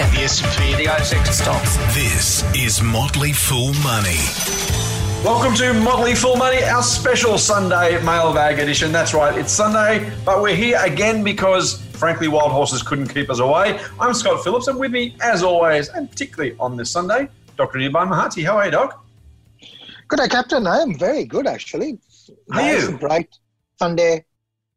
market, the S&P, the ASX stocks. This is Motley Fool Money. Welcome to Motley Fool Money, our special Sunday mailbag edition. That's right, it's Sunday, but we're here again because, frankly, wild horses couldn't keep us away. I'm Scott Phillips, and with me, as always, and particularly on this Sunday, Dr. Nirban Mahati. How are you, Doc? Good day, Captain. I am very good, actually. Are nice you? and bright. Sunday,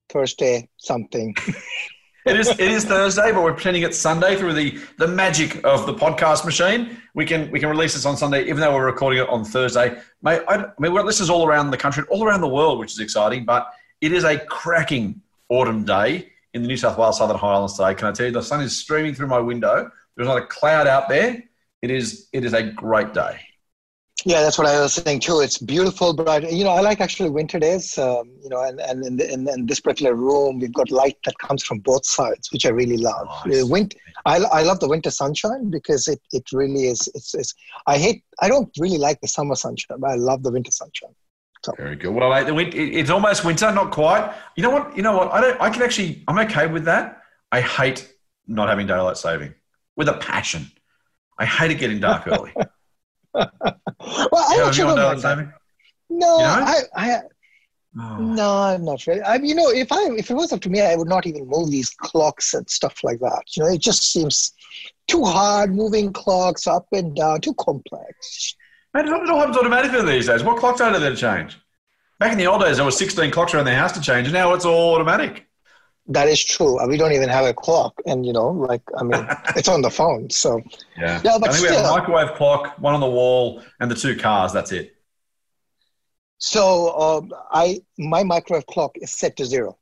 Thursday, something. It is it is Thursday, but we're pretending it's Sunday through the, the magic of the podcast machine. We can we can release this on Sunday, even though we're recording it on Thursday. Mate, I, I mean, we've got listeners all around the country, all around the world, which is exciting. But it is a cracking autumn day in the New South Wales Southern Highlands today. Can I tell you, the sun is streaming through my window. There's not a cloud out there. It is it is a great day. Yeah, that's what I was saying too. It's beautiful, bright. You know, I like actually winter days. Um, you know, and and in, the, in, in this particular room, we've got light that comes from both sides, which I really love. Uh, Winter, I, I love the winter sunshine because it, it really is. It's, it's I hate. I don't really like the summer sunshine, but I love the winter sunshine. Very good. Well, I like the win- It's almost winter, not quite. You know what? You know what? I don't. I can actually. I'm okay with that. I hate not having daylight saving with a passion. I hate it getting dark early. Well, I Yeah, have you actually on don't mind that. No, You don't? I, I Oh. No, I'm not really. I mean, you know, if I if it was up to me, I would not even move these clocks and stuff like that. You know, it just seems too hard moving clocks up and down, too complex. Man, it all happens automatically these days. What clocks are there to change? Back in the old days, there were 16 clocks around the house to change, and now it's all automatic. That is true. Uh, We don't even have a clock, and you know, like I mean, it's on the phone. So Yeah. Yeah, but I think we have a microwave clock, one on the wall, and the two cars. That's it. so um, I my microwave clock is set to zero.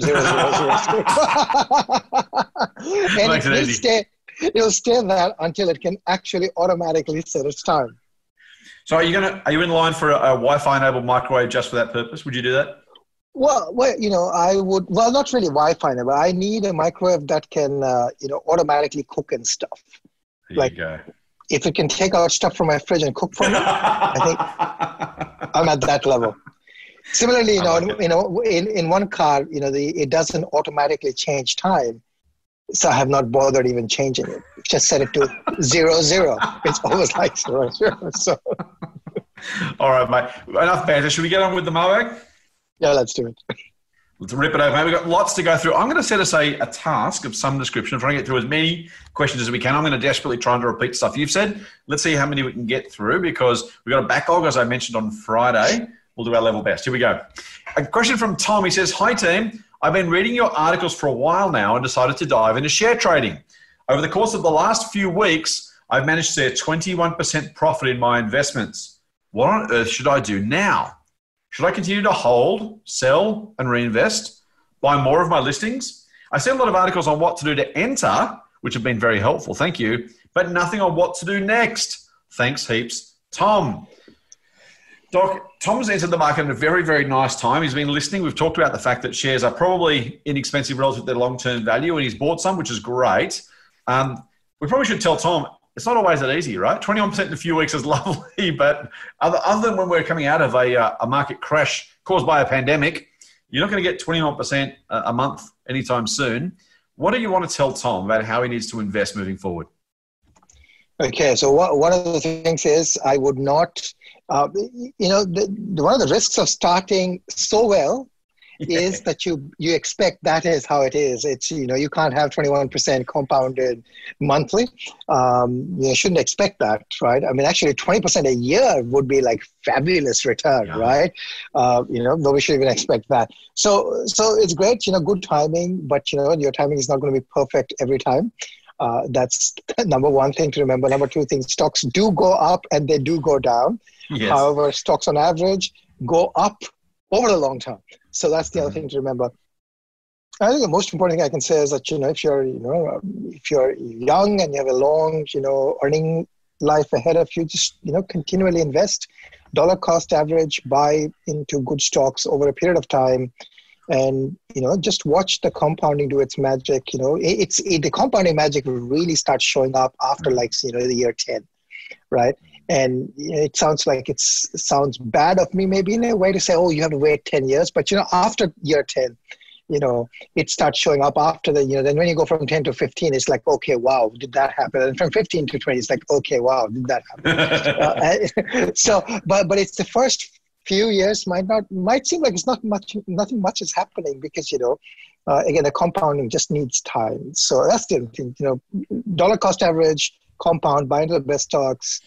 Zero, zero, zero, zero. and Makes it will stay. It'll stay there until it can actually automatically set its time. So, are you gonna? Are you in line for a, a Wi-Fi enabled microwave just for that purpose? Would you do that? Well, well, you know, I would. Well, not really Wi-Fi, but I need a microwave that can, uh, you know, automatically cook and stuff. There Like-. If it can take out stuff from my fridge and cook for me, I think- I'm at that level. Similarly, you know, like it. you know, in, in one car, you know, the it doesn't automatically change time, so I have not bothered even changing it. Just set it to zero zero. It's always like zero zero. So All right, mate. Enough banter. Should we get on with the mailbag? Yeah, let's do it. Let's rip it mate. We've got lots to go through. I'm going to set us a, a task of some description, trying to get through as many questions as we can. I'm going to desperately try to repeat stuff you've said. Let's see how many we can get through because we've got a backlog, as I mentioned on Friday. We'll do our level best. Here we go. A question from Tom. He says, Hi, team. I've been reading your articles for a while now and decided to dive into share trading. Over the course of the last few weeks, I've managed to see a 21% profit in my investments. What on earth should I do now? Should I continue to hold, sell, and reinvest? Buy more of my listings? I see a lot of articles on what to do to enter, which have been very helpful, thank you, but nothing on what to do next. Thanks heaps, Tom. Doc, Tom's entered the market at a very, very nice time. He's been listening. We've talked about the fact that shares are probably inexpensive relative to their long term value, and he's bought some, which is great. Um, we probably should tell Tom it's not always that easy, right? 21% in a few weeks is lovely, but other, other than when we're coming out of a, uh, a market crash caused by a pandemic, you're not going to get 21% a month anytime soon. What do you want to tell Tom about how he needs to invest moving forward? Okay, so what, one of the things is I would not, uh, you know, the, one of the risks of starting so well is that you you expect that is how it is. It's you know you can't have twenty one percent compounded monthly. Um, you shouldn't expect that, right? I mean, actually, twenty percent a year would be like fabulous return, Yeah. right? Uh, you know, nobody should even expect that. So so it's great, you know, good timing, but you know, your timing is not going to be perfect every time. Uh, that's number one thing to remember. Number two thing, stocks do go up and they do go down. Yes. However, stocks on average go up over the long term. So that's the other Mhm. thing to remember. I think the most important thing I can say is that you know if you're you know if you're young and you have a long you know earning life ahead of you, just you know continually invest, dollar cost average, buy into good stocks over a period of time, and you know just watch the compounding do its magic. You know it, it's it, the compounding magic really starts showing up after like you know the year ten, right? And it sounds like it's it sounds bad of me maybe in a way to say oh you have to wait 10 years but you know after year 10 you know, it starts showing up after the, you know, then when you go from 10 to 15, it's like, okay, wow, did that happen? And from 15 to 20, it's like, okay, wow, did that happen? uh, so, but, but it's the first few years might not, might seem like it's not much, nothing much is happening because, you know, uh, again, the compounding just needs time. So that's the thing, you know, dollar cost average, compound, buy into the best stocks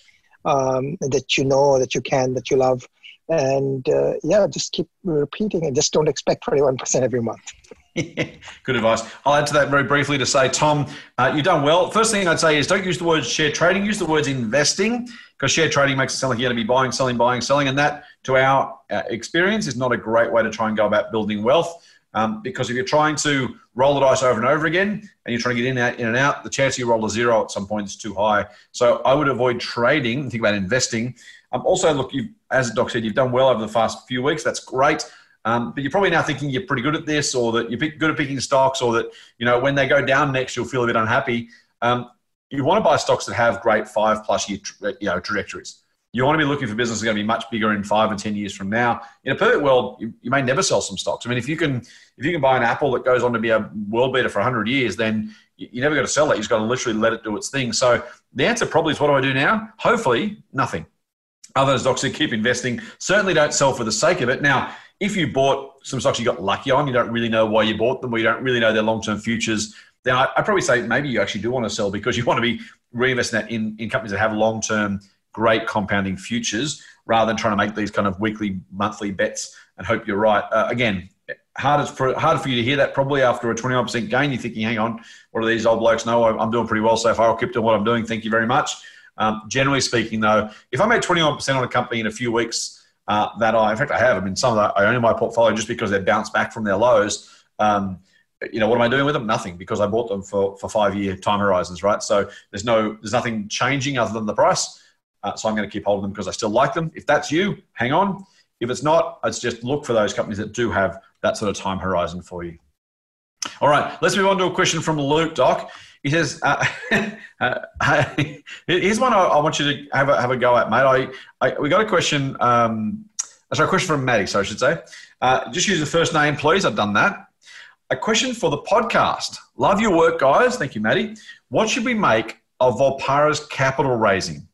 um, that you know, that you can, that you love and uh, yeah, just keep repeating and just don't expect 21% every month. Good advice. I'll add to that very briefly to say, Tom, uh, you've done well. First thing I'd say is don't use the words share trading, use the words investing because share trading makes it sound like you're going to be buying, selling, buying, selling. And that, to our uh, experience, is not a great way to try and go about building wealth. Um, because if you're trying to roll the dice over and over again and you're trying to get in, out, in and out, the chance you roll a zero at some point is too high. So I would avoid trading and think about investing. Um, also, look, as Doc said, you've done well over the past few weeks. That's great. Um, but you're probably now thinking you're pretty good at this, or that you're good at picking stocks, or that you know when they go down next, you'll feel a bit unhappy. Um, you want to buy stocks that have great five plus year you know trajectories. You want to be looking for businesses going to be much bigger in five or ten years from now. In a perfect world, you, you may never sell some stocks. I mean, if you can if you can buy an Apple that goes on to be a world beater for 100 years, then you, you never got to sell it. You just got to literally let it do its thing. So the answer probably is, what do I do now? Hopefully, nothing. Other Doc said, keep investing. Certainly don't sell for the sake of it. Now, if you bought some stocks you got lucky on, you don't really know why you bought them, or you don't really know their long term futures, then I, would probably say maybe you actually do want to sell because you want to be reinvesting that in, in companies that have long term, great compounding futures rather than trying to make these kind of weekly, monthly bets and hope you're right. Uh, again, hard for hard for you to hear that probably after a 21% gain. You're thinking, hang on, what are these old blokes? No, I'm doing pretty well so far. I'll keep doing what I'm doing. Thank you very much. Um, generally speaking, though, if I made 21% on a company in a few weeks, uh, that I, in fact, I have. I mean, some of that I own in my portfolio just because they bounced back from their lows. Um, you know, what am I doing with them? Nothing because I bought them for, for five year time horizons, right? So there's no, there's nothing changing other than the price. Uh, so I'm going to keep holding them because I still like them. If that's you, hang on. If it's not, it's just look for those companies that do have that sort of time horizon for you. All right, let's move on to a question from Luke, Doc. He says, uh, uh, "Here's one I, I, want you to have a, have a go at, mate. I, I we got a question. Um, sorry, a question from Maddie. So I should say, uh, just use the first name, please. I've done that. A question for the podcast. Love your work, guys. Thank you, Maddie. What should we make of Volpara's capital raising?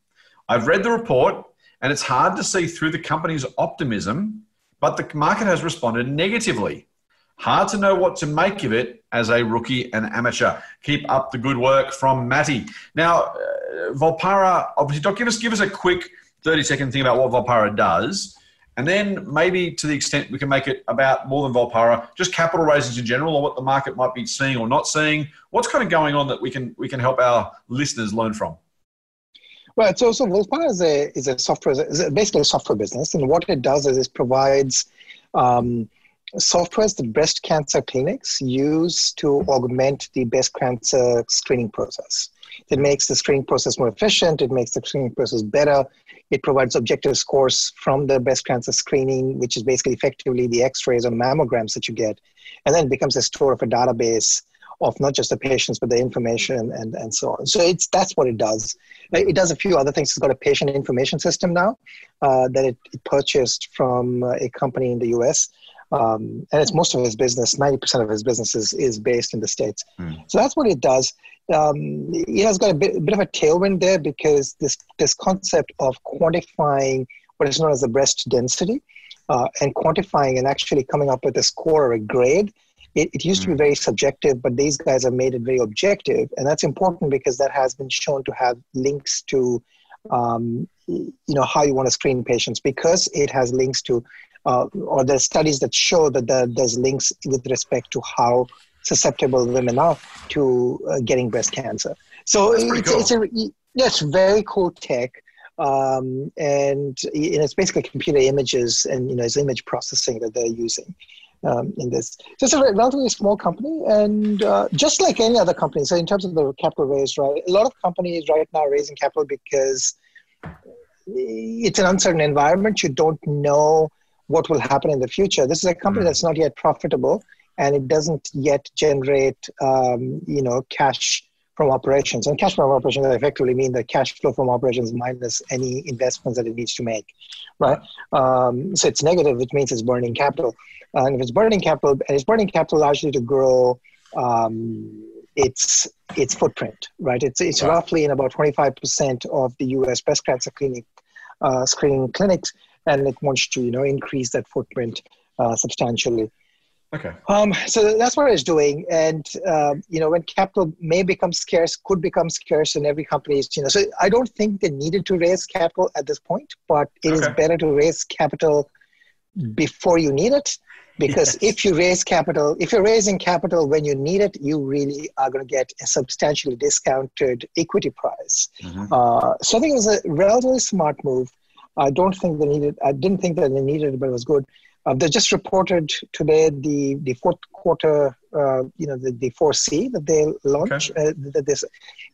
I've read the report, and it's hard to see through the company's optimism, but the market has responded negatively. Hard to know what to make of it as a rookie and amateur. Keep up the good work from Matty. Now, uh, Volpara, obviously, Doc, give us, give us a quick 30 second thing about what Volpara does. And then maybe to the extent we can make it about more than Volpara, just capital raises in general or what the market might be seeing or not seeing. What's kind of going on that we can, we can help our listeners learn from? Right. So, so Volpara is a, is a software, is basically a software business. And what it does is it provides um, softwares that breast cancer clinics use to augment the breast cancer screening process. It makes the screening process more efficient, it makes the screening process better. It provides objective scores from the breast cancer screening, which is basically effectively the x rays or mammograms that you get. And then becomes a store of a database of not just the patients but the information and, and so on. So it's that's what it does. It does a few other things. It's got a patient information system now uh, that it, it, purchased from uh, a company in the U.S. Um, and it's most of his business. Ninety percent of his business is, is based in the states. Mm. So that's what it does. Um, it has got a bit, a bit of a tailwind there because this this concept of quantifying what is known as the breast density uh, and quantifying and actually coming up with a score or a grade. It, it used mm. to be hmm. very subjective, but these guys have made it very objective, and that's important because that has been shown to have links to um, you know how you want to screen patients because it has links to uh, or there's studies that show that there, there's links with respect to how susceptible women are to uh, getting breast cancer. So it's, cool. it's, a it's very cool tech. Um, and you know, it's basically computer images and you know it's image processing that they're using um, in this. So it's a relatively small company, and uh, just like any other company. So in terms of the capital raise, right, a lot of companies right now raising capital because it's an uncertain environment. You don't know what will happen in the future. This is a company mm. that's not yet profitable and it doesn't yet generate um, you know cash from operations. And cash from operations effectively mean the cash flow from operations minus any investments that it needs to make, right? Um, so it's negative, which means it's burning capital. And if it's burning capital, and it's burning capital largely to grow um, its its footprint, right? It's it's roughly in about 25% of the U.S. breast cancer clinic uh, screening clinics, and it wants to you know increase that footprint uh, substantially. Okay. Um, so that's what I was doing, and uh, you know when capital may become scarce, could become scarce, in every company you know. So I don't think they needed to raise capital at this point, but it okay. is better to raise capital before you need it because yes. if you raise capital if you're raising capital when you need it you really are going to get a substantially discounted equity price mm-hmm. uh, so i think it was a relatively smart move i don't think they needed i didn't think that they needed it but it was good uh, they just reported today the, the fourth quarter uh, you know the, the 4c that they launched okay. Uh, that this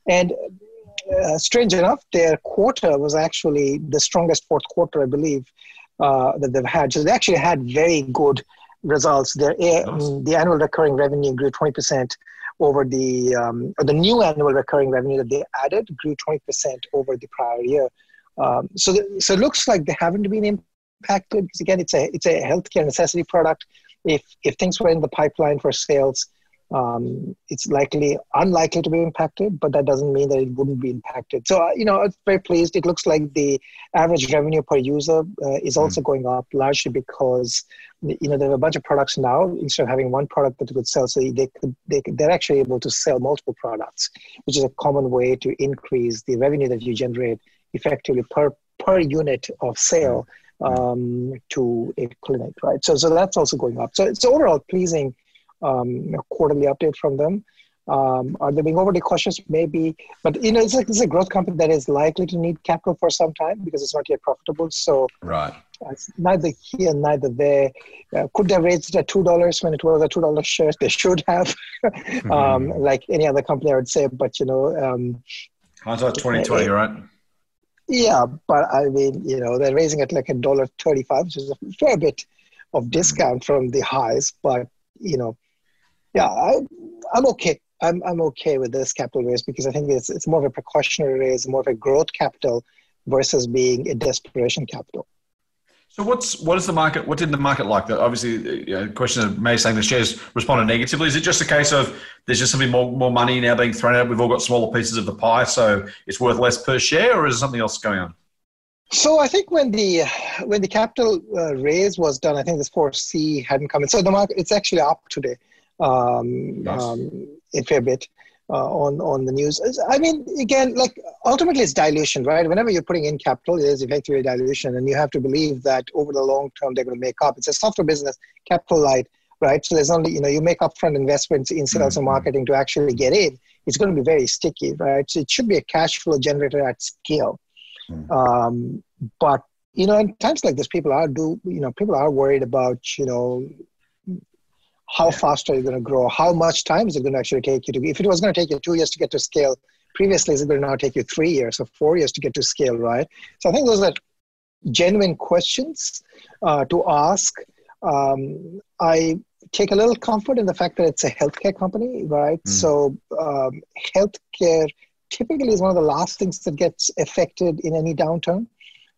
and uh, strange enough their quarter was actually the strongest fourth quarter i believe uh, that they've had. So they actually had very good results. Their nice. the annual recurring revenue grew 20% over the um, the new annual recurring revenue that they added grew 20% over the prior year. Um, so the, so it looks like they haven't been impacted because again it's a it's a healthcare necessity product. If if things were in the pipeline for sales, um, it's likely unlikely to be impacted, but that doesn't mean that it wouldn't be impacted. So uh, you know, I'm very pleased. It looks like the average revenue per user uh, is also mm. going up, largely because you know there are a bunch of products now. Instead of having one product that they could sell, so they could they they're actually able to sell multiple products, which is a common way to increase the revenue that you generate effectively per per unit of sale hmm. Um, to a clinic, right? So so that's also going up. So it's overall pleasing um, quarterly update from them. Um, are they being overly cautious? Maybe, but you know, it's, like, it's a growth company that is likely to need capital for some time because it's not yet profitable. So, right, it's neither here, neither there. Uh, could they raise it at two dollars when it was a two dollar share? They should have, mm-hmm. um, like any other company, I would say. But you know, um, hindsight twenty twenty, right? Yeah, but I mean, you know, they're raising it like a dollar thirty-five, which is a fair bit of discount mm-hmm. from the highs. But you know, yeah, I, I'm okay. I'm, I'm okay with this capital raise because I think it's, it's more of a precautionary raise, more of a growth capital versus being a desperation capital. So what's what is the market? What did the market like? That obviously, you know, question of May saying the shares responded negatively. Is it just a case of there's just something more more money now being thrown out? We've all got smaller pieces of the pie, so it's worth less per share, or is there something else going on? So I think when the when the capital uh, raise was done, I think this 4C hadn't come in. So the market it's actually up today um, nice. um, a fair bit uh, on on the news. I mean, again, like ultimately, it's dilution, right? Whenever you're putting in capital, it is effectively dilution, and you have to believe that over the long term they're going to make up. It's a software business, capital light, right? So there's only you know you make upfront investments in sales mm-hmm. and marketing to actually get in. It's going to be very sticky, right? So it should be a cash flow generator at scale. Mm-hmm. Um, but you know, in times like this, people are do you know people are worried about you know how yeah. fast are you going to grow? How much time is it going to actually take you to? If it was going to take you two years to get to scale, previously is it going to now take you three years or four years to get to scale, right? So I think those are genuine questions uh, to ask. Um, I take a little comfort in the fact that it's a healthcare company, right? Mm. So um, healthcare typically is one of the last things that gets affected in any downturn.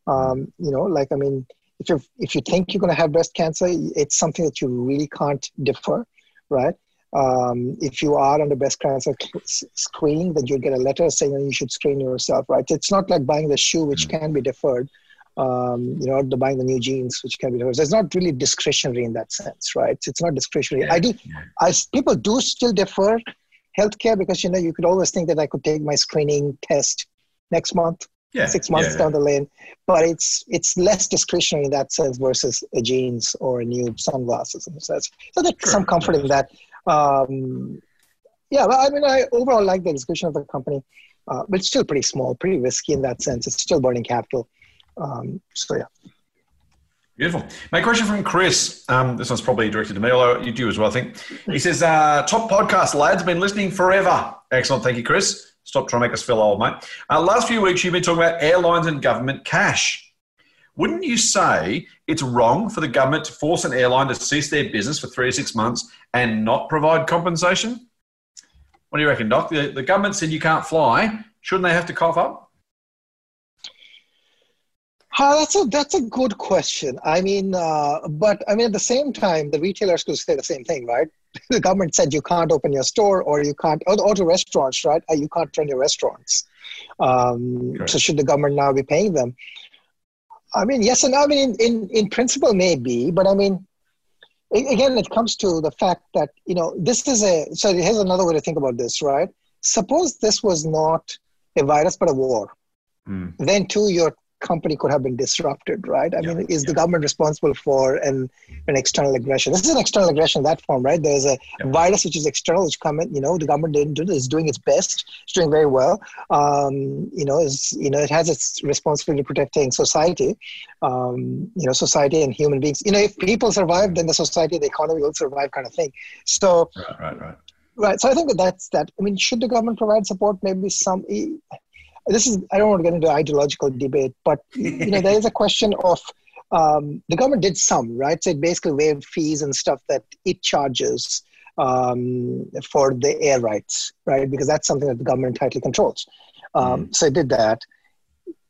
Um, you know, like I mean, if you if you think you're going to have breast cancer, it's something that you really can't defer, right? Um, if you are on the breast cancer screening, then you'll get a letter saying you should screen yourself, right? It's not like buying the shoe, which mm. can be deferred, um, you know, the buying the new jeans, which can be deferred. So it's not really discretionary in that sense, right? It's not discretionary. Yeah. I do, I, people do still defer healthcare because, you know, you could always think that I could take my screening test next month yeah, six months yeah, down the lane. But it's it's less discretionary in that sense versus a jeans or a new sunglasses a sense. So there's sure. some comfort in that. Um, yeah, but I mean, I overall like the discussion of the company, uh, but it's still pretty small, pretty risky in that sense. It's still burning capital. Um, so yeah. Beautiful. My question from Chris. Um, this one's probably directed to me, although you do as well, I think. He says, uh, "Top podcast, lads. Been listening forever. Excellent. Thank you, Chris. Stop trying to make us feel old, mate. Uh, last few weeks, you've been talking about airlines and government cash. Wouldn't you say it's wrong for the government to force an airline to cease their business for three to six months and not provide compensation? What do you reckon, Doc? The, the government said you can't fly. Shouldn't they have to cough up? Uh, that's a that's a good question. I mean, uh, but I mean at the same time, the retailers could say the same thing, right? The government said you can't open your store or you can't, or, or to restaurants, right? Uh, you can't run your restaurants. Um, so should the government now be paying them? I mean, yes and no. I mean, in, in, in principle, maybe, but I mean, again, it comes to the fact that, you know, this is a, so here's another way to think about this, right? Suppose this was not a virus, but a war. Mm. Then, too, you're company could have been disrupted, right? I yeah, mean, is yeah. the government responsible for an, an external aggression? This is an external aggression in that form, right? There's a yeah. virus which is external, which come in, you know, the government didn't do this, is doing its best, it's doing very well. Um, you know, is you know, it has its responsibility protecting society, um, you know, society and human beings. You know, if people survive, then the society, the economy will survive, kind of thing. So, right, right, right. Right. So I think that that's that. I mean, should the government provide support? Maybe some this is I don't want to get into ideological debate, but you know there is a question of um, the government did some right, so it basically waived fees and stuff that it charges um, for the air rights, right, because that's something that the government tightly controls. Um, mm. So it did that.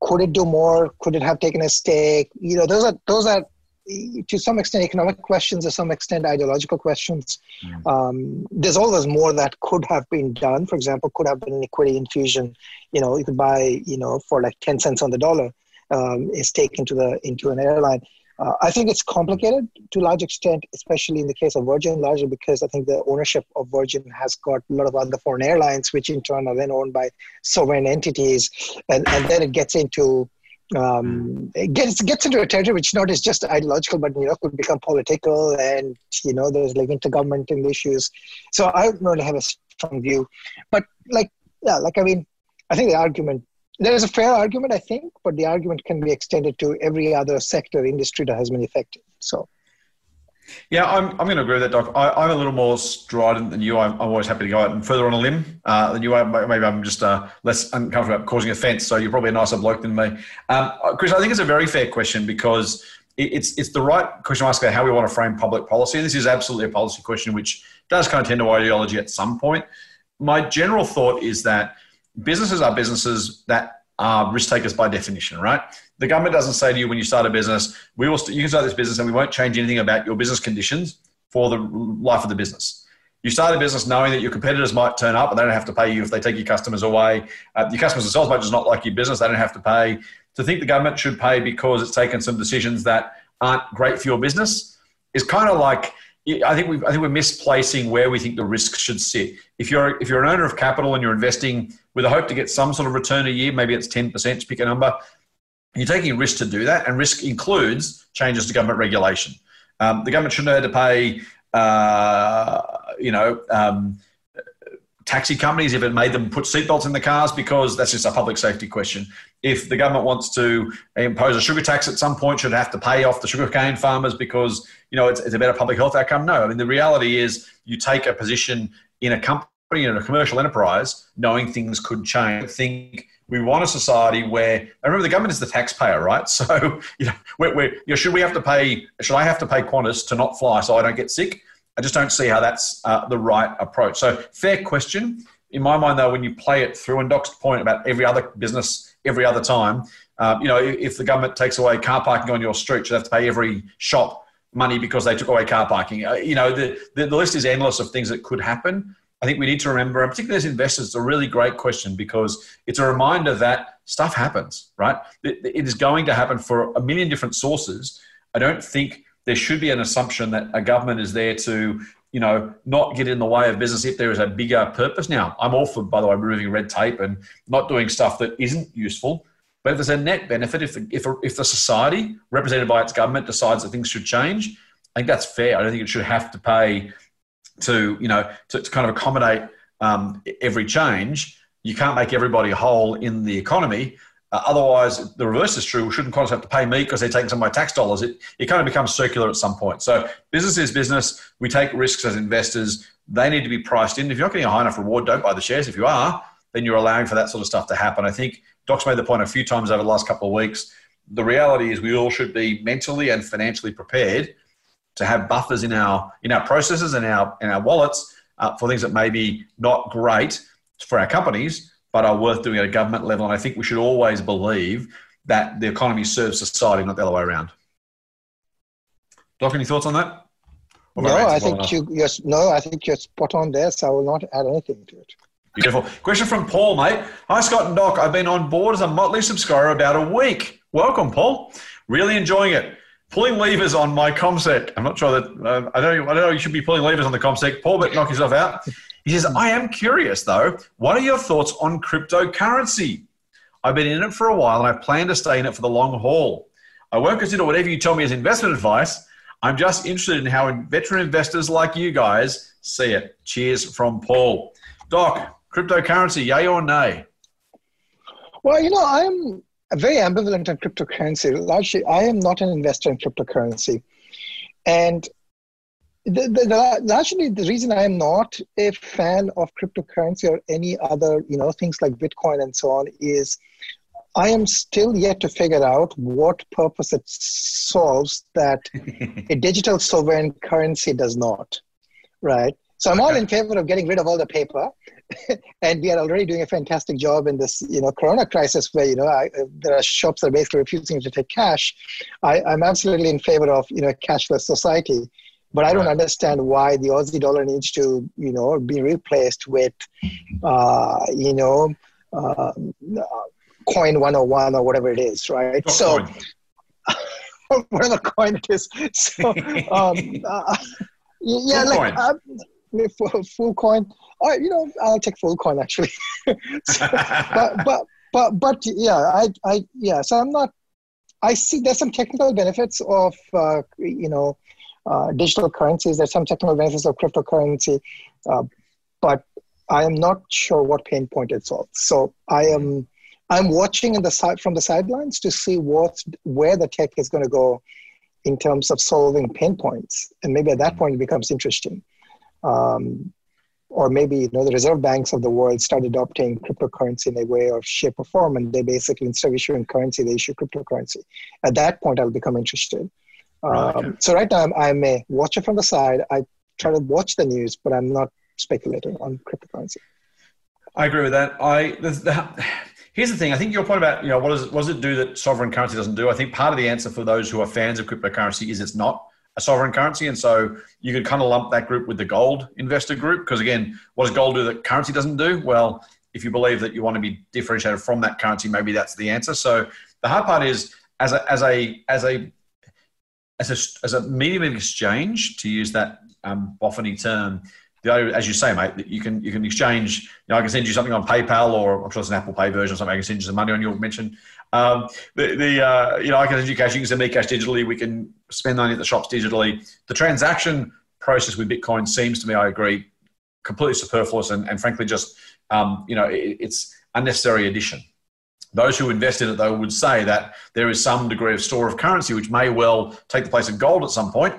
Could it do more? Could it have taken a stake? You know, those are those are to some extent economic questions, to some extent ideological questions. Mm. Um, there's always more that could have been done. For example, could have been an equity infusion. You know, you could buy, you know, for like 10 cents on the dollar, um, is taken to the into an airline. Uh, I think it's complicated to a large extent, especially in the case of Virgin, largely because I think the ownership of Virgin has got a lot of other foreign airlines, which in turn are then owned by sovereign entities, and, and then it gets into um, it gets gets into a territory which not is just ideological, but you know could become political, and you know there's like intergovernmental issues. So I don't really have a strong view, but like yeah, like I mean, I think the argument there is a fair argument, I think, but the argument can be extended to every other sector industry that has been affected. So. Yeah, I'm, I'm going to agree with that, Doc. I, am a little more strident than you. I'm, I'm, always happy to go out and further on a limb uh, than you are. Maybe I'm just uh, less uncomfortable about causing offence. So you're probably a nicer bloke than me. Um, uh, Chris, I think it's a very fair question because it's it's the right question to ask about how we want to frame public policy. And this is absolutely a policy question which does kind of tend to ideology at some point. My general thought is that businesses are businesses that are risk takers by definition, right? The government doesn't say to you when you start a business, we will st- you can start this business and we won't change anything about your business conditions for the life of the business. You start a business knowing that your competitors might turn up and they don't have to pay you if they take your customers away. Uh, your customers themselves might just not like your business, they don't have to pay. To think the government should pay because it's taken some decisions that aren't great for your business is kind of like I think we I think we're misplacing where we think the risk should sit. If you're if you're an owner of capital and you're investing with a hope to get some sort of return a year, maybe it's ten percent to pick a number, you're taking risk to do that, and risk includes changes to government regulation. Um, the government shouldn't have to pay, uh, you know, um, taxi companies if it made them put seatbelts in the cars because that's just a public safety question. If the government wants to impose a sugar tax at some point, should have to pay off the sugarcane farmers because you know it's, it's a better public health outcome? No, I mean the reality is you take a position in a company in a commercial enterprise, knowing things could change. Think we want a society where remember the government is the taxpayer, right? So you know, we're, we're, you know, should we have to pay? Should I have to pay Qantas to not fly so I don't get sick? I just don't see how that's uh, the right approach. So fair question. In my mind, though, when you play it through, and Doc's point about every other business every other time, um, you know, if the government takes away car parking on your street, you have to pay every shop money because they took away car parking. Uh, you know, the, the, the list is endless of things that could happen. I think we need to remember, and particularly as investors, it's a really great question because it's a reminder that stuff happens, right? It, is going to happen for a million different sources. I don't think there should be an assumption that a government is there to, you know, not get in the way of business if there is a bigger purpose. Now, I'm all for, by the way, removing red tape and not doing stuff that isn't useful. But if there's a net benefit, if if, if the society represented by its government decides that things should change, I think that's fair. I don't think it should have to pay to you know to, to kind of accommodate um, every change. You can't make everybody whole in the economy. Uh, otherwise, the reverse is true. We shouldn't Qantas have to pay me because they're taking some of my tax dollars? It, it kind of becomes circular at some point. So business is business. We take risks as investors. They need to be priced in. If you're not getting a high enough reward, don't buy the shares. If you are, then you're allowing for that sort of stuff to happen. I think Doc's made the point a few times over the last couple of weeks. The reality is we all should be mentally and financially prepared to have buffers in our in our processes and our in our wallets uh, for things that may be not great for our companies, but are worth doing at a government level. And I think we should always believe that the economy serves society, not the other way around. Doc, any thoughts on that? Or No, I well think you yes no, I think you're spot on there, so I will not add anything to it. Beautiful. Question from Paul, mate. Hi, Scott and Doc. I've been on board as a Motley subscriber about a week. Welcome, Paul. Really enjoying it. Pulling levers on my CommSec. I'm not sure that uh, I don't. I don't know. You should be pulling levers on the CommSec. Paul, but knock yourself out. He says, "I am curious though. What are your thoughts on cryptocurrency? I've been in it for a while, and I plan to stay in it for the long haul. I won't consider whatever you tell me as investment advice. I'm just interested in how veteran investors like you guys see it. Cheers from Paul. Doc, cryptocurrency, yay or nay? Well, you know, I'm very ambivalent on cryptocurrency. Largely, I am not an investor in cryptocurrency. And the, the, the, largely, the reason I am not a fan of cryptocurrency or any other, you know, things like Bitcoin and so on is I am still yet to figure out what purpose it solves that a digital sovereign currency does not, right? So I'm all in favor of getting rid of all the paper, and we are already doing a fantastic job in this, you know, Corona crisis where you know I, there are shops that are basically refusing to take cash. I, I'm absolutely in favor of you know a cashless society, but I don't Right. understand why the Aussie dollar needs to you know be replaced with, uh, you know. Uh, coin 101 or whatever it is right so Dogecoin. whatever coin it is. So, um, uh, yeah, Full like uh, full, full coin. Uh, you know, I'll take full coin actually. So, but but but but yeah, I I yeah. So I'm not. I see there's some technical benefits of uh, you know uh, digital currencies. There's some technical benefits of cryptocurrency, uh, but I am not sure what pain point it solves. So I am. I'm watching in the side from the sidelines to see what where the tech is going to go in terms of solving pain points, and maybe at that point it becomes interesting. Um, or maybe you know the reserve banks of the world start adopting cryptocurrency in a way or shape or form, and they basically instead of issuing currency, they issue cryptocurrency. At that point, I'll become interested. Um, okay. so right now, I'm, I'm a watcher from the side. I try to watch the news, but I'm not speculating on cryptocurrency. I agree with that. I the, the, here's the thing. I think your point about you know what does what does it do that sovereign currency doesn't do? I think part of the answer for those who are fans of cryptocurrency is it's not a sovereign currency, and so you could kind of lump that group with the gold investor group because again, what does gold do that currency doesn't do? Well, if you believe that you want to be differentiated from that currency, maybe that's the answer. So the hard part is as a as a as a as a, as a medium of exchange, to use that um, term, the as you say, mate, that you can you can exchange. You know, I can send you something on PayPal, or I'm sure it's an Apple Pay version or something. I can send you some money on your mention. Um, the the uh, you know, I can send you cash. You can send me cash digitally. We can spend money at the shops digitally. The transaction process with Bitcoin seems to me, I agree, completely superfluous and, and frankly just um, you know it, it's unnecessary addition. Those who invest in it, though, would say that there is some degree of store of currency which may well take the place of gold at some point.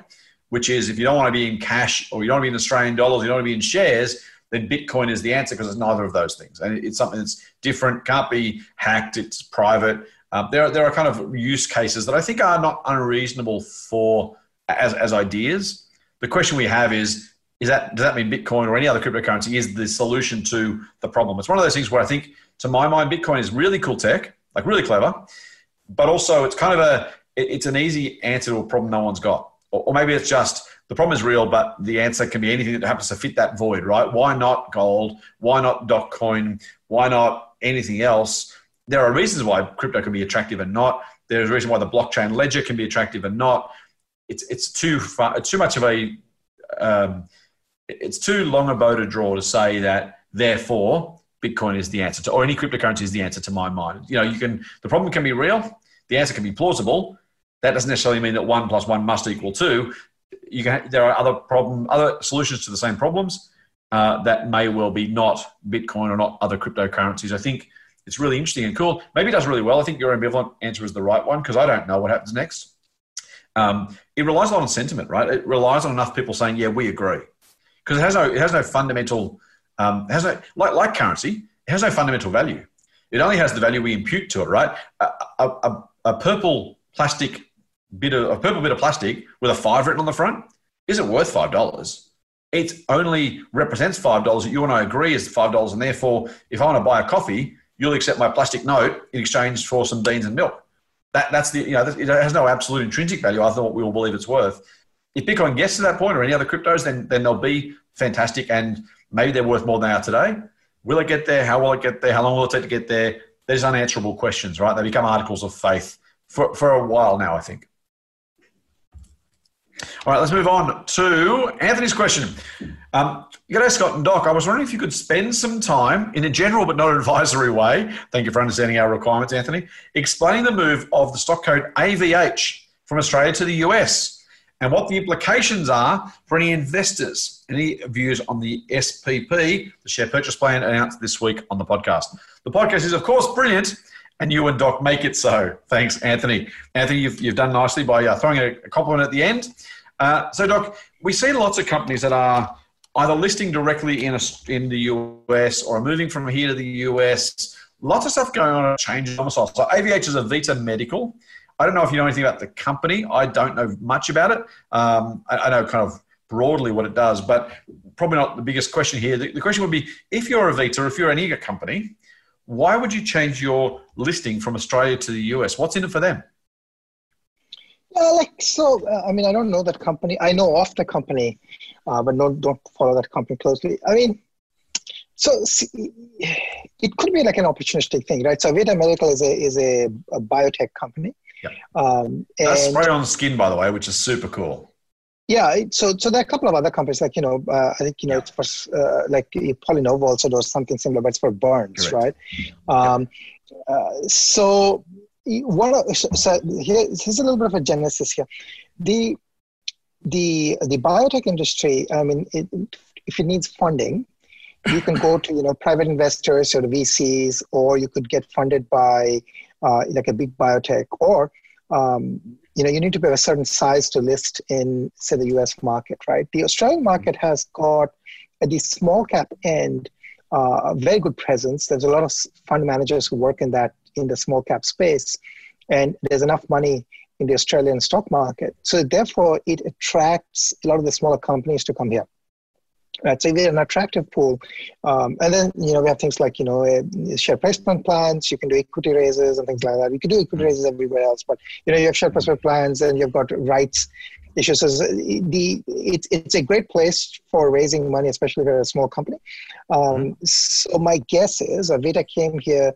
Which is, if you don't want to be in cash or you don't want to be in Australian dollars, you don't want to be in shares, then Bitcoin is the answer because it's neither of those things. And it's something that's different, can't be hacked, it's private. Um, there, are, there are kind of use cases that I think are not unreasonable for as, as ideas. The question we have is, is that does that mean Bitcoin or any other cryptocurrency is the solution to the problem? It's one of those things where I think, to my mind, Bitcoin is really cool tech, like really clever, but also it's kind of a it's an easy answer to a problem no one's got, or, or maybe it's just the problem is real, but the answer can be anything that happens to fit that void, right? Why not gold? Why not Dogecoin? Why not anything else? There are reasons why crypto can be attractive and not. There's a reason why the blockchain ledger can be attractive and not. It's it's too far, too much of a um, it's too long a bow to draw to say that therefore Bitcoin is the answer to, or any cryptocurrency is the answer to my mind. You know, you can the problem can be real, the answer can be plausible. That doesn't necessarily mean that one plus one must equal two. You can there are other problem other solutions to the same problems uh, that may well be not Bitcoin or not other cryptocurrencies. I think it's really interesting and cool. Maybe it does really well. I think your ambivalent answer is the right one because I don't know what happens next. Um, it relies a lot on sentiment, right? It relies on enough people saying, "Yeah, we agree," because it has no it has no fundamental um, has no like like currency. It has no fundamental value. It only has the value we impute to it, right? A, a, a purple plastic bit of a purple bit of plastic with a five written on the front isn't worth five dollars. it only represents five dollars. That you and I agree is five dollars, and therefore, if I want to buy a coffee, you'll accept my plastic note in exchange for some beans and milk. That, that's the you know it has no absolute intrinsic value than what we all believe it's worth. If Bitcoin gets to that point or any other cryptos, then then they'll be fantastic and maybe they're worth more than they are today. Will it get there? How will it get there? How long will it take to get there? There's unanswerable questions, right? They become articles of faith for, for a while now, I think. All right, let's move on to Anthony's question. Um, G'day, Scott and Doc. I was wondering if you could spend some time in a general but not advisory way. Thank you for understanding our requirements, Anthony. Explaining the move of the stock code AVH from Australia to the US and what the implications are for any investors. Any views on the SPP, the share purchase plan announced this week on the podcast. The podcast is, of course, brilliant, and you and Doc make it so. Thanks, Anthony. Anthony, you've, you've done nicely by uh, throwing a, a, compliment at the end. Uh, so, Doc, we see lots of companies that are either listing directly in, a, in the US or moving from here to the US. Lots of stuff going on, changing domicile. So, AVH is Avita Medical. I don't know if you know anything about the company. I don't know much about it. Um, I, I, know kind of broadly what it does, but probably not the biggest question here. The, the question would be if you're Avita, if you're an eager company, why would you change your listing from Australia to the US? What's in it for them? Yeah, like so. Uh, I mean, I don't know that company. I know of the company, uh, but don't don't follow that company closely. I mean, so see, it could be like an opportunistic thing, right? So Vita Medical is a is a, a biotech company, yeah. Um, and, spray on skin, by the way, which is super cool. Yeah, so so there are a couple of other companies like you know uh, I think you know yeah. it's for uh, like PolyNovo also does something similar, but it's for burns, Correct. right? Um, yeah. uh, so what so, so here, here's a little bit of a genesis here. The the the biotech industry, I mean, it, if it needs funding, you can go to you know private investors or the VCs, or you could get funded by uh, like a big biotech, or um, you know you need to be a certain size to list in say the U.S. market, right? The Australian market has got at the small cap end uh, a very good presence. There's a lot of fund managers who work in that in the small cap space, and there's enough money in the Australian stock market. So therefore, it attracts a lot of the smaller companies to come here. Right, so we're an attractive pool, um, and then you know we have things like you know uh, share placement plans. You can do equity raises and things like that. You can do equity mm-hmm. raises everywhere else, but you know you have share placement plans and you've got rights issues. So the it's it's a great place for raising money, especially for a small company. Um, mm-hmm. so my guess is Avita came here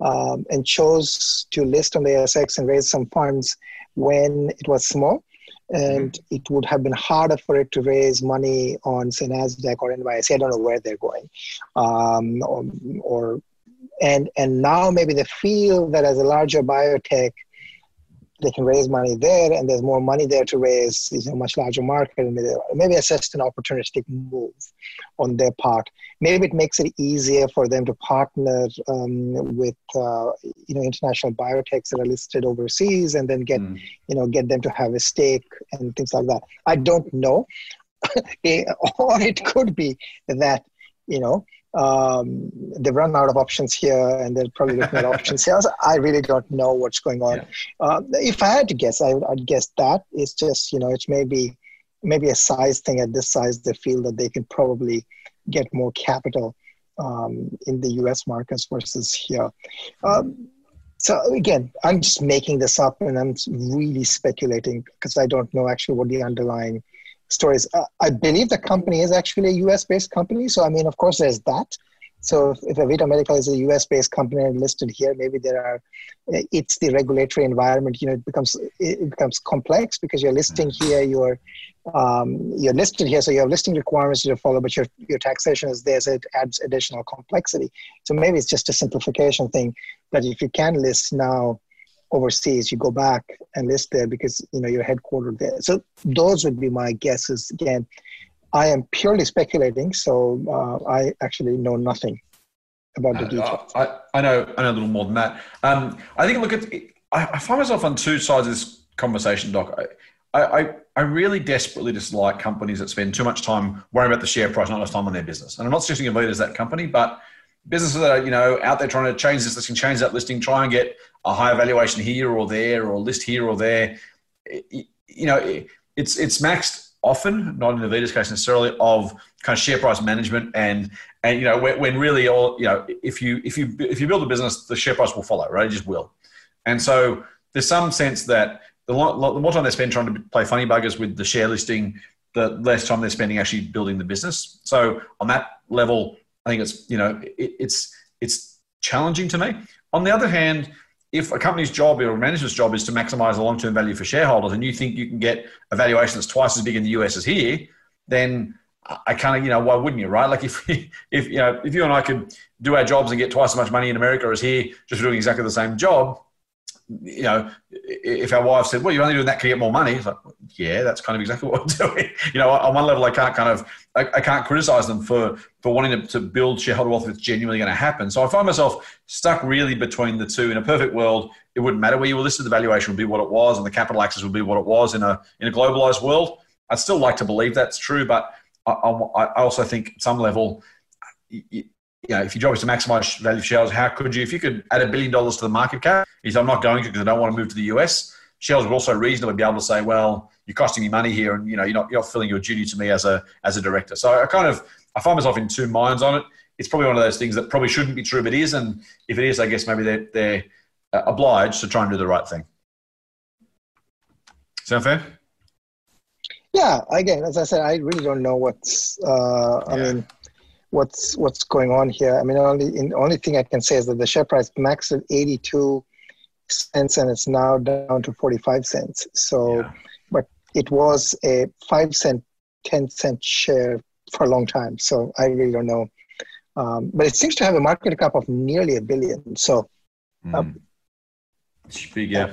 um, and chose to list on the ASX and raise some funds when it was small and mm-hmm. it would have been harder for it to raise money on say Nasdaq or NYSE. I don't know where they're going, um, or, or, and and now maybe they feel that as a larger biotech, they can raise money there, and there's more money there to raise. It's a much larger market, and maybe, maybe assessed an opportunistic move on their part. Maybe it makes it easier for them to partner um, with uh, you know international biotechs that are listed overseas, and then get mm. you know get them to have a stake and things like that. I don't know, or it could be that you know um, they've run out of options here and they're probably looking at options here. I really don't know what's going on. Yeah. Uh, if I had to guess, I, would guess that it's just, you know, it's maybe maybe a size thing at this size. They feel that they can probably get more capital um, in the US markets versus here. Um, so again, I'm just making this up and I'm really speculating because I don't know actually what the underlying stories. Uh, I believe the company is actually a US based company. So, I mean, of course, there's that. So, if, if Avita Medical is a US based company and listed here, maybe there are, it's the regulatory environment, you know, it becomes, it becomes complex because you're listing here, you're, um, you're listed here, so you have listing requirements to follow, but your, your taxation is there, so it adds additional complexity. So maybe it's just a simplification thing that if you can list now, overseas, you go back and list there because you know you're headquartered there. So those would be my guesses. Again, I am purely speculating, so uh, I actually know nothing about the uh, details. I, I, know I know a little more than that. Um, I think look at I, I, find myself on two sides of this conversation, Doc. I, I, I really desperately dislike companies that spend too much time worrying about the share price, not enough time on their business. And I'm not suggesting Avita is that company, but businesses that are you know out there trying to change this listing, change that listing, try and get a higher valuation here or there, or list here or there. You know, it's it's maxed often, not in Avita's case necessarily, of kind of share price management and and you know when, when really all you know if you if you if you build a business, the share price will follow, right? It just will. And so there's some sense that the, the more time they spend trying to play funny buggers with the share listing, the less time they're spending actually building the business. So on that level, I think it's you know it, it's it's challenging to me. On the other hand, if a company's job or a manager's job is to maximize the long-term value for shareholders, and you think you can get a valuation that's twice as big in the US as here, then I kind of, you know, why wouldn't you, right? Like if, if you know, if you and I could do our jobs and get twice as much money in America as here, just for doing exactly the same job, you know, if our wife said, "Well, you're only doing that to get more money," it's like, yeah, that's kind of exactly what I'm doing. You know, on one level, I can't kind of, I, I can't criticize them for for wanting to, to build shareholder wealth it's genuinely going to happen. So I find myself stuck really between the two. In a perfect world, it wouldn't matter where you were listed; the valuation would be what it was, and the capital access would be what it was in a in a globalized world. I'd still like to believe that's true, but I, I, I also think at some level. You know, if your job is to maximize value for shareholders, how could you, if you could add a billion dollars to the market cap, he said, I'm not going to because I don't want to move to the US. Shareholders would also reasonably be able to say, well, you're costing me money here and, you know, you're not, you're not filling your duty to me as a, as a director. So I kind of, I find myself in two minds on it. It's probably one of those things that probably shouldn't be true, but is. And if it is, I guess maybe they're, they're uh, obliged to try and do the right thing. Sound fair? Yeah. Again, as I said, I really don't know what's, uh, I mean, what's what's going on here. I mean, only in, only thing I can say is that the share price maxed at 82 cents and it's now down to 45 cents. So, yeah. but it was a five cent, 10 cent share for a long time. So I really don't know. Um, but it seems to have a market cap of nearly a billion. So, mm. um, big, yeah.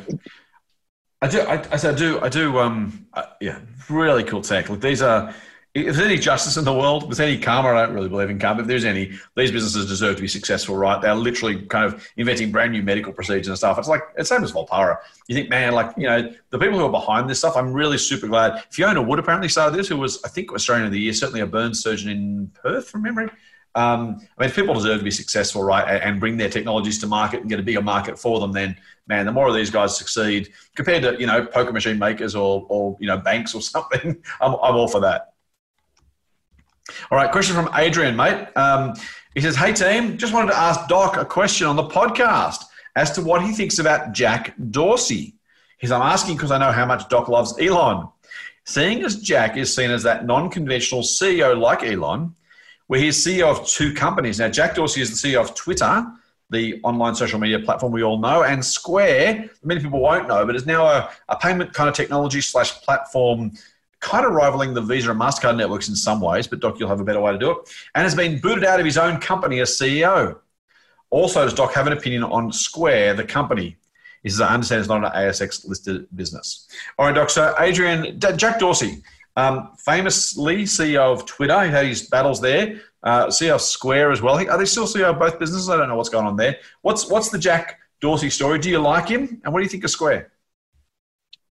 I do. I, I do. I do. Um. Uh, yeah. Really cool tech. Look, these are if there's any justice in the world, if there's any karma, I don't really believe in karma. If there's any, these businesses deserve to be successful, right? They're literally kind of inventing brand new medical procedures and stuff. It's like it's same as Volpara. You think, man, like you know, the people who are behind this stuff. I'm really super glad. Fiona Wood apparently started this, who was I think Australian of the Year, certainly a burn surgeon in Perth from memory. Um, I mean, if people deserve to be successful, right, and bring their technologies to market and get a bigger market for them, then man, the more of these guys succeed compared to you know poker machine makers or or you know banks or something, I'm, I'm all for that. All right, question from Adrian, mate. Um, he says, Hey, team, just wanted to ask Doc a question on the podcast as to what he thinks about Jack Dorsey. He says, I'm asking because I know how much Doc loves Elon. Seeing as Jack is seen as that non conventional CEO like Elon, where he's CEO of two companies. Now, Jack Dorsey is the CEO of Twitter, the online social media platform we all know, and Square, many people won't know, but is now a, a payment kind of technology slash platform kind of rivaling the Visa and MasterCard networks in some ways, but Doc, you'll have a better way to do it, and has been booted out of his own company as CEO. Also, does Doc have an opinion on Square, the company? He says, I understand it's not an ASX listed business. All right, Doc. So, Adrian, Jack Dorsey, um, famously CEO of Twitter, he had his battles there. Uh, CEO of Square as well. Are they still CEO of both businesses? I don't know what's going on there. What's what's the Jack Dorsey story? Do you like him? And what do you think of Square?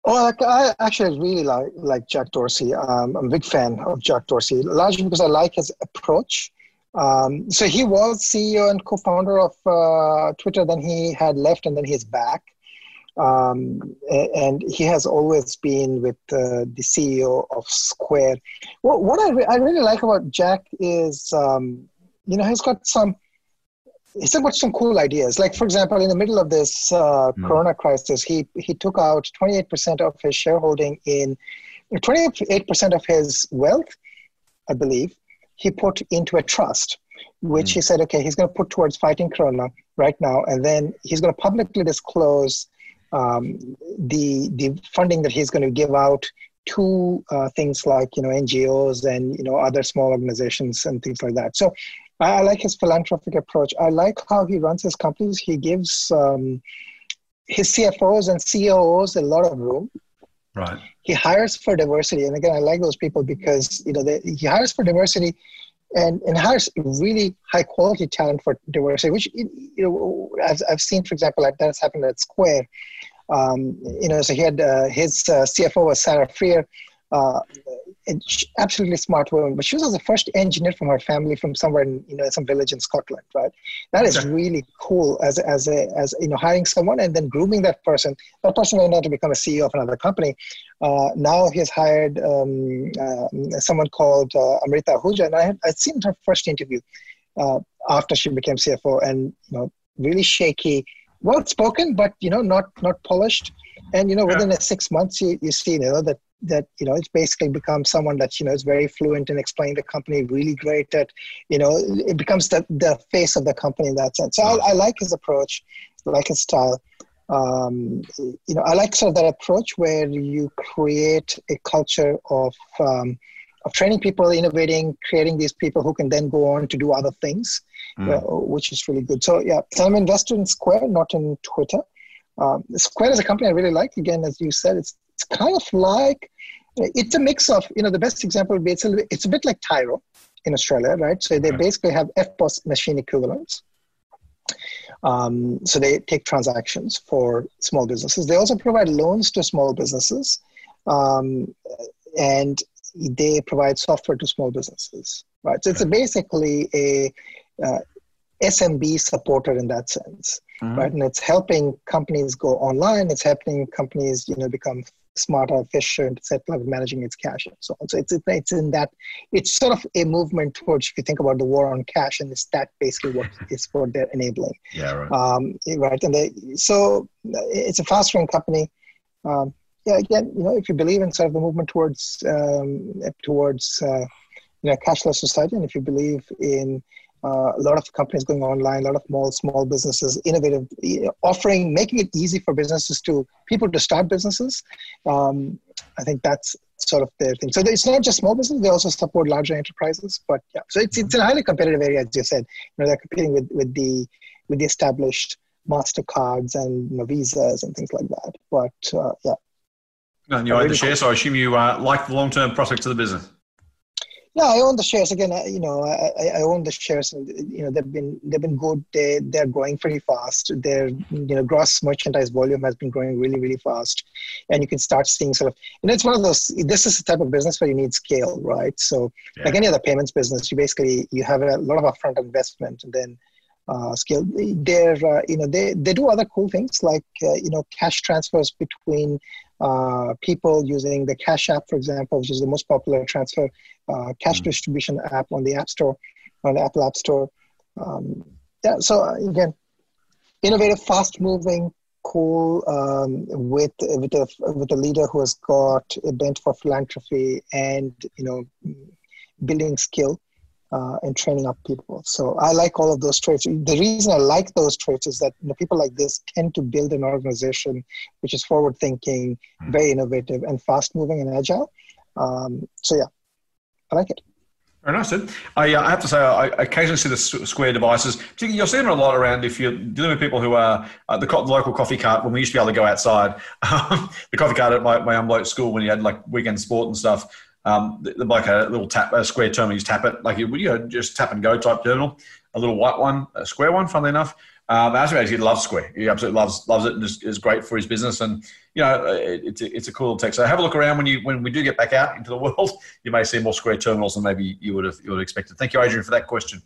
Oh, I actually really like like Jack Dorsey. Um, I'm a big fan of Jack Dorsey, largely because I like his approach. Um, so he was CEO and co-founder of uh, Twitter. Then he had left, and then he's back. Um, and he has always been with uh, the CEO of Square. What, what I, re- I really like about Jack is, um, you know, he's got some he's got some cool ideas. Like for example, in the middle of this uh, mm. Corona crisis, he he took out 28% of his shareholding in 28% of his wealth, I believe, he put into a trust, which mm. he said, okay, he's going to put towards fighting Corona right now, and then he's going to publicly disclose um, the the funding that he's going to give out to uh, things like you know NGOs and you know other small organizations and things like that. So I, I, like his philanthropic approach. I like how he runs his companies. He gives um, his CFOs and CEOs a lot of room. Right. He hires for diversity, and again, I like those people because you know they, he hires for diversity, and and hires really high quality talent for diversity. Which you know, as I've seen, for example, like that's happened at Square. Um, you know, so he had uh, his uh, CFO was Sarah Friar. Uh, absolutely smart woman, but she was the first engineer from her family from somewhere in you know some village in Scotland, right? That is really cool as as a as you know hiring someone and then grooming that person. That person went on to become a CEO of another company. Uh, now has hired um, uh, someone called uh, Amrita Ahuja, and I had I'd seen her first interview uh, after she became CFO, and you know, really shaky, well spoken, but you know, not not polished. And you know, within yeah. six months, you, you see, you know, that that you know it's basically become someone that you know is very fluent in explaining the company really great at you know it becomes the, the face of the company in that sense. So I, I like his approach. I like his style. Um, you know i like sort of that approach where you create a culture of um, of training people innovating creating these people who can then go on to do other things mm. uh, which is really good. So yeah so i'm invested in square not in twitter. Um, Square is a company I really like. Again, as you said, it's it's kind of like it's a mix of, you know, the best example would be it's a, it's a bit like Tyro in Australia, right? So they basically have EFTPOS machine equivalents. Um, so they take transactions for small businesses. They also provide loans to small businesses, um, and they provide software to small businesses, right? So it's basically a uh, SMB supporter in that sense, mm-hmm. right? And it's helping companies go online. It's helping companies, you know, become smarter, efficient, etc., managing its cash and so on. So it's it's in that it's sort of a movement towards if you think about the war on cash, and it's that basically what is what they're enabling. Yeah, right. Um, right, and they so it's a fast growing company. Um, yeah, again, you know, if you believe in sort of the movement towards um, towards uh, you know cashless society, and if you believe in uh, a lot of companies going online, a lot of small small businesses, innovative, offering, making it easy for businesses to people to start businesses. Um, I think that's sort of their thing. So it's not just small business; they also support larger enterprises. But yeah, so it's it's a highly competitive area, as you said. You know, they're competing with with the with the established Mastercards and you know, visas and things like that. But uh, yeah. And you own the shares, so I assume you uh, like the long term prospects of the business. Yeah, I own the shares again. I, you know, I, I own the shares, and you know they've been they've been good. They they're growing pretty fast. Their you know gross merchandise volume has been growing really really fast, and you can start seeing sort of. You know, it's one of those. This is the type of business where you need scale, right? So yeah. like any other payments business, you basically you have a lot of upfront investment, and then uh, scale. They're uh, you know they they do other cool things like uh, you know cash transfers between uh, people using the Cash App, for example, which is the most popular transfer uh, cash mm-hmm. distribution app on the App Store, on the Apple App Store. Um, yeah, so uh, again, innovative, fast-moving, cool, um, with with a with a leader who has got a bent for philanthropy and you know building skill uh, and training up people. So I like all of those traits. The reason I like those traits is that you know, people like this tend to build an organization which is forward thinking, hmm. very innovative, and fast moving and agile. Um, so yeah, I like it. Very nice. I, uh, I have to say, I occasionally see the square devices. You'll see them a lot around if you're dealing with people who are at the, local coffee cart. When we used to be able to go outside, the coffee cart at my, my young school when you had like weekend sport and stuff, um, the a little tap, a square terminal. You tap it like you, you know, just tap and go type terminal. A little white one, a square one. Funnily enough, um, actually, he loves Square. He absolutely loves loves it and is, is great for his business. And you know, it, it's a, it's a cool tech. So have a look around when you when we do get back out into the world. You may see more Square terminals than maybe you would have you would have expected. Thank you, Adrian, for that question.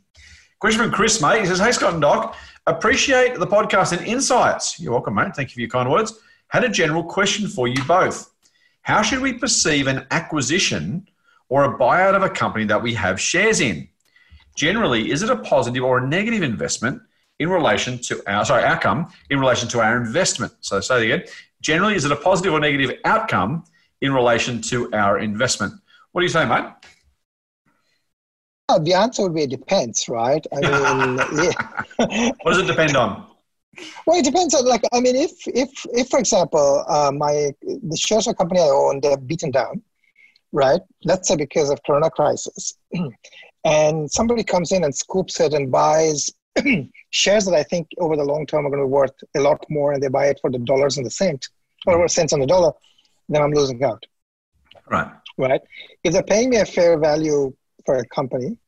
Question from Chris, mate. He says, "Hey Scott and Doc, appreciate the podcast and insights. You're welcome, mate. Thank you for your kind words. Had a general question for you both. How should we perceive an acquisition?" or a buyout of a company that we have shares in. Generally, is it a positive or a negative investment in relation to our sorry outcome in relation to our investment? So say it again. Generally, is it a positive or negative outcome in relation to our investment? What do you say, mate? Well, the answer would be it depends, right? I mean, yeah. what does it depend on? Well, it depends on like I mean, if if if for example, uh, my the shares of a company I own they're beaten down, right? Let's say because of Corona crisis, and somebody comes in and scoops it and buys shares that I think over the long term are going to be worth a lot more, and they buy it for the dollars and the cent or cents on the dollar, then I'm losing out. Right. Right. If they're paying me a fair value for a company,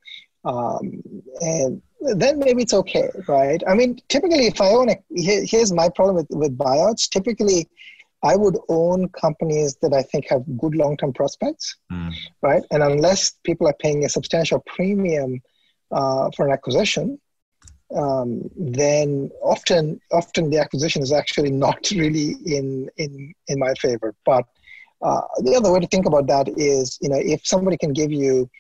um, and then maybe it's okay, right? I mean, typically, if I own a, here's my problem with, with buyouts. Typically, I would own companies that I think have good long term prospects, mm. right? And unless people are paying a substantial premium uh, for an acquisition, um, then often often the acquisition is actually not really in in in my favor. But uh, the other way to think about that is, you know, if somebody can give you,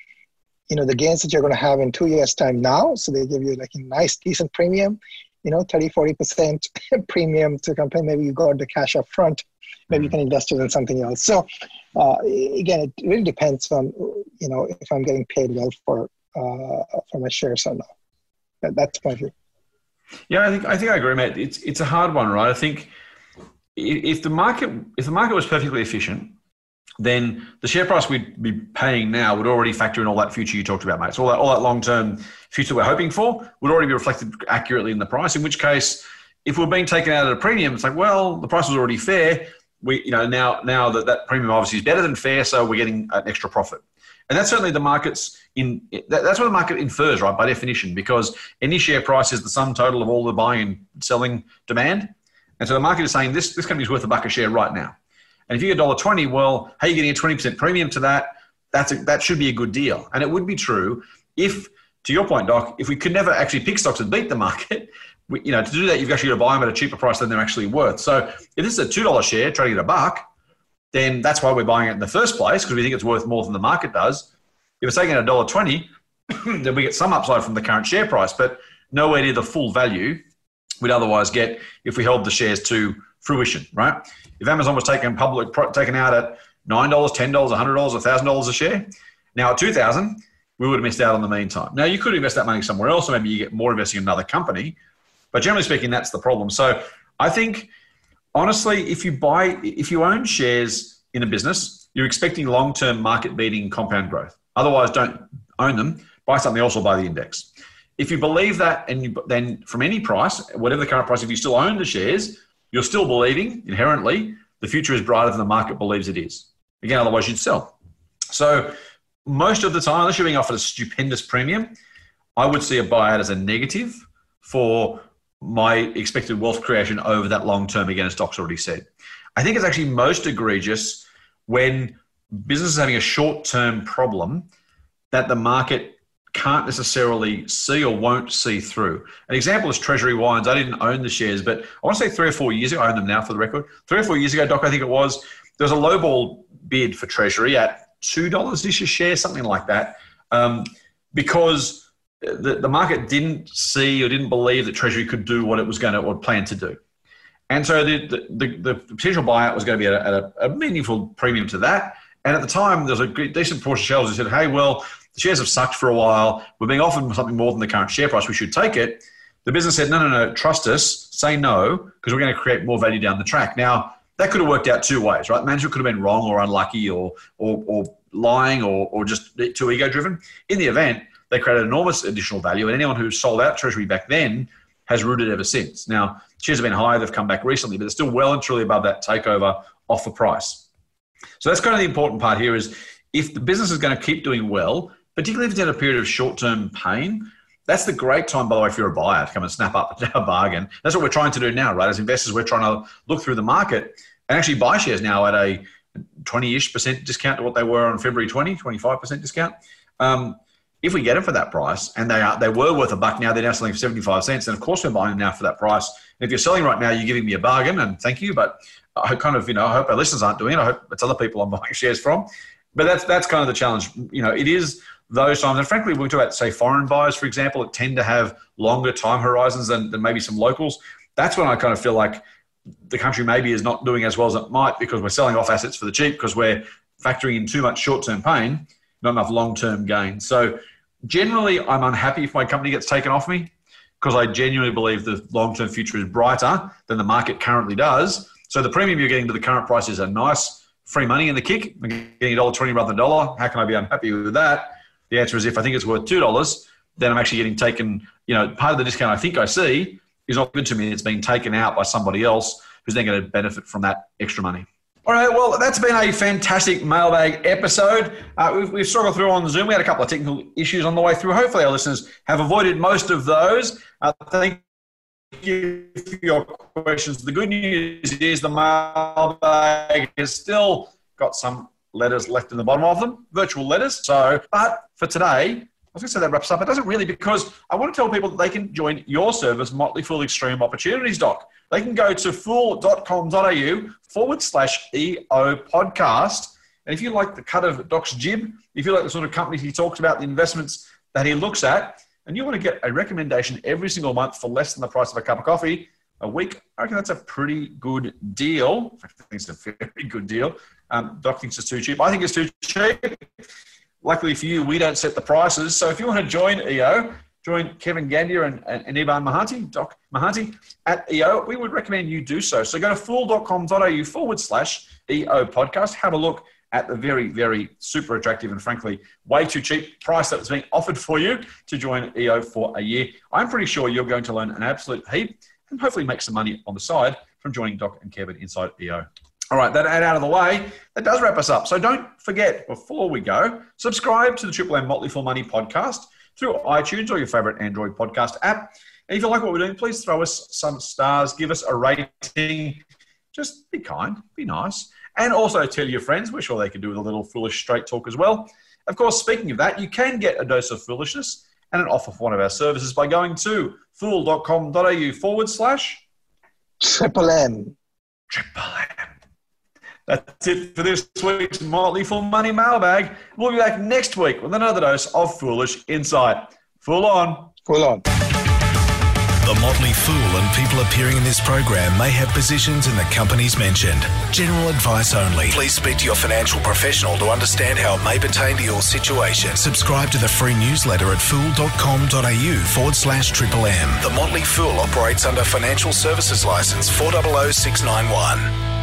you know, the gains that you're going to have in two years' time now, so they give you like a nice, decent premium, you know, 30, 40% premium to company, maybe you got the cash up front, maybe you can invest it in something else. So uh, again, it really depends on, you know, if I'm getting paid well for, uh, for my shares or not. That, that's my view. Yeah, I think I think I agree, mate. It's it's a hard one, right? I think if the market if the market was perfectly efficient, then the share price we'd be paying now would already factor in all that future you talked about, mate. So all that all that long term future we're hoping for would already be reflected accurately in the price. In which case, if we're being taken out at a premium, it's like, well, the price was already fair. We, you know, now now that that premium obviously is better than fair, so we're getting an extra profit. And that's certainly the market's in. That's what the market infers, right, by definition, because any share price is the sum total of all the buying and selling demand. And so the market is saying this this company's worth a buck a share right now. And if you get dollar twenty, well, hey, you're getting a twenty percent premium to that. That's a, that should be a good deal. And it would be true if, to your point, Doc, if we could never actually pick stocks and beat the market, we, you know, to do that, you've actually got to buy them at a cheaper price than they're actually worth. So if this is a two dollar share trading at a buck, then that's why we're buying it in the first place because we think it's worth more than the market does. If it's taking a dollar twenty, then we get some upside from the current share price, but nowhere near the full value we'd otherwise get if we held the shares to fruition. Right? If Amazon was taken public, taken out at nine dollars, ten dollars, hundred dollars, thousand dollars a share, now at two thousand, we would have missed out on the meantime. Now you could invest that money somewhere else, or maybe you get more investing in another company. But generally speaking, that's the problem. So I think honestly, if you buy, if you own shares in a business, you're expecting long-term market-beating compound growth. Otherwise, don't own them. Buy something else or buy the index. If you believe that, and you, then from any price, whatever the current price, if you still own the shares, you're still believing inherently the future is brighter than the market believes it is. Again, otherwise you'd sell. So most of the time, unless you're being offered a stupendous premium, I would see a buyout as a negative for my expected wealth creation over that long term, again, as Doc's already said. I think it's actually most egregious when business is having a short term problem that the market can't necessarily see or won't see through. An example is Treasury Wines. I didn't own the shares, but I want to say three or four years ago, I own them now for the record. Three or four years ago, Doc, I think it was, there was a lowball bid for Treasury at $2 ish a share, something like that, um, because the, the market didn't see or didn't believe that Treasury could do what it was going to or plan to do. And so the, the, the, potential buyout was going to be at, a, at a, meaningful premium to that. And at the time, there was a decent portion of shareholders who said, hey, well, shares have sucked for a while. We're being offered something more than the current share price. We should take it. The business said, no, no, no, trust us, say no, because we're going to create more value down the track. Now, that could have worked out two ways, right? Management could have been wrong or unlucky or, or, or lying or, or just too ego driven. In the event, they created enormous additional value, and anyone who sold out Treasury back then has rooted ever since. Now, shares have been higher, they've come back recently, but they're still well and truly above that takeover offer price. So that's kind of the important part here is if the business is going to keep doing well, particularly if it's in a period of short-term pain, that's the great time, by the way, if you're a buyer to come and snap up a bargain. That's what we're trying to do now, right? As investors, we're trying to look through the market and actually buy shares now at a 20-ish percent discount to what they were on February 20, 25% discount. Um, if we get them for that price and they are they were worth a buck now they're now selling for 75 cents and of course we're buying them now for that price and if you're selling right now you're giving me a bargain and thank you but i kind of you know i hope our listeners aren't doing it i hope it's other people i'm buying shares from but that's that's kind of the challenge you know it is those times and frankly we talk about say foreign buyers for example that tend to have longer time horizons than, than maybe some locals that's when i kind of feel like the country maybe is not doing as well as it might because we're selling off assets for the cheap because we're factoring in too much short-term pain not enough long-term gain so generally, I'm unhappy if my company gets taken off me because I genuinely believe the long term future is brighter than the market currently does. So the premium you're getting to the current price is a nice free money in the kick. I'm getting a dollar twenty rather than dollar. How can I be unhappy with that? The answer is if I think it's worth two dollars, then I'm actually getting taken. You know, part of the discount I think I see is not good to me. It's being taken out by somebody else who's then going to benefit from that extra money. All right, well, that's been a fantastic mailbag episode. Uh, we've, we've, struggled through on Zoom. We had a couple of technical issues on the way through. Hopefully, our listeners have avoided most of those. Uh, thank you for your questions. The good news is the mailbag has still got some letters left in the bottom of them, virtual letters. So, but for today, I was going to say that wraps up. It doesn't really because I want to tell people that they can join your service, Motley Fool Extreme Opportunities Doc. They can go to fool.com.au forward slash EO podcast. And if you like the cut of Doc's jib, if you like the sort of companies he talks about, the investments that he looks at, and you want to get a recommendation every single month for less than the price of a cup of coffee a week, I reckon that's a pretty good deal. I think it's a very good deal. Um, Doc thinks it's too cheap. I think it's too cheap. Luckily for you, we don't set the prices. So if you want to join EO, join Kevin Gandiya and, and, and Mahanti, Doc Mahanti at EO, we would recommend you do so. So go to fool.com.au forward slash EO podcast. Have a look at the very, very super attractive and frankly way too cheap price that was being offered for you to join EO for a year. I'm pretty sure you're going to learn an absolute heap and hopefully make some money on the side from joining Doc and Kevin inside EO. All right, that ad out of the way, that does wrap us up. So don't forget, before we go, subscribe to the Triple M Motley Fool Money podcast through iTunes or your favorite Android podcast app. And if you like what we're doing, please throw us some stars, give us a rating. Just be kind, be nice. And also tell your friends. We're sure they can do with a little foolish straight talk as well. Of course, speaking of that, you can get a dose of foolishness and an offer for one of our services by going to fool.com.au forward slash Triple M. Triple M. That's it for this week's Motley Fool Money Mailbag. We'll be back next week with another dose of foolish insight. Full on. Full on. The Motley Fool and people appearing in this program may have positions in the companies mentioned. General advice only. Please speak to your financial professional to understand how it may pertain to your situation. Subscribe to the free newsletter at fool.com.au forward slash triple M. The Motley Fool operates under Financial Services License 400691.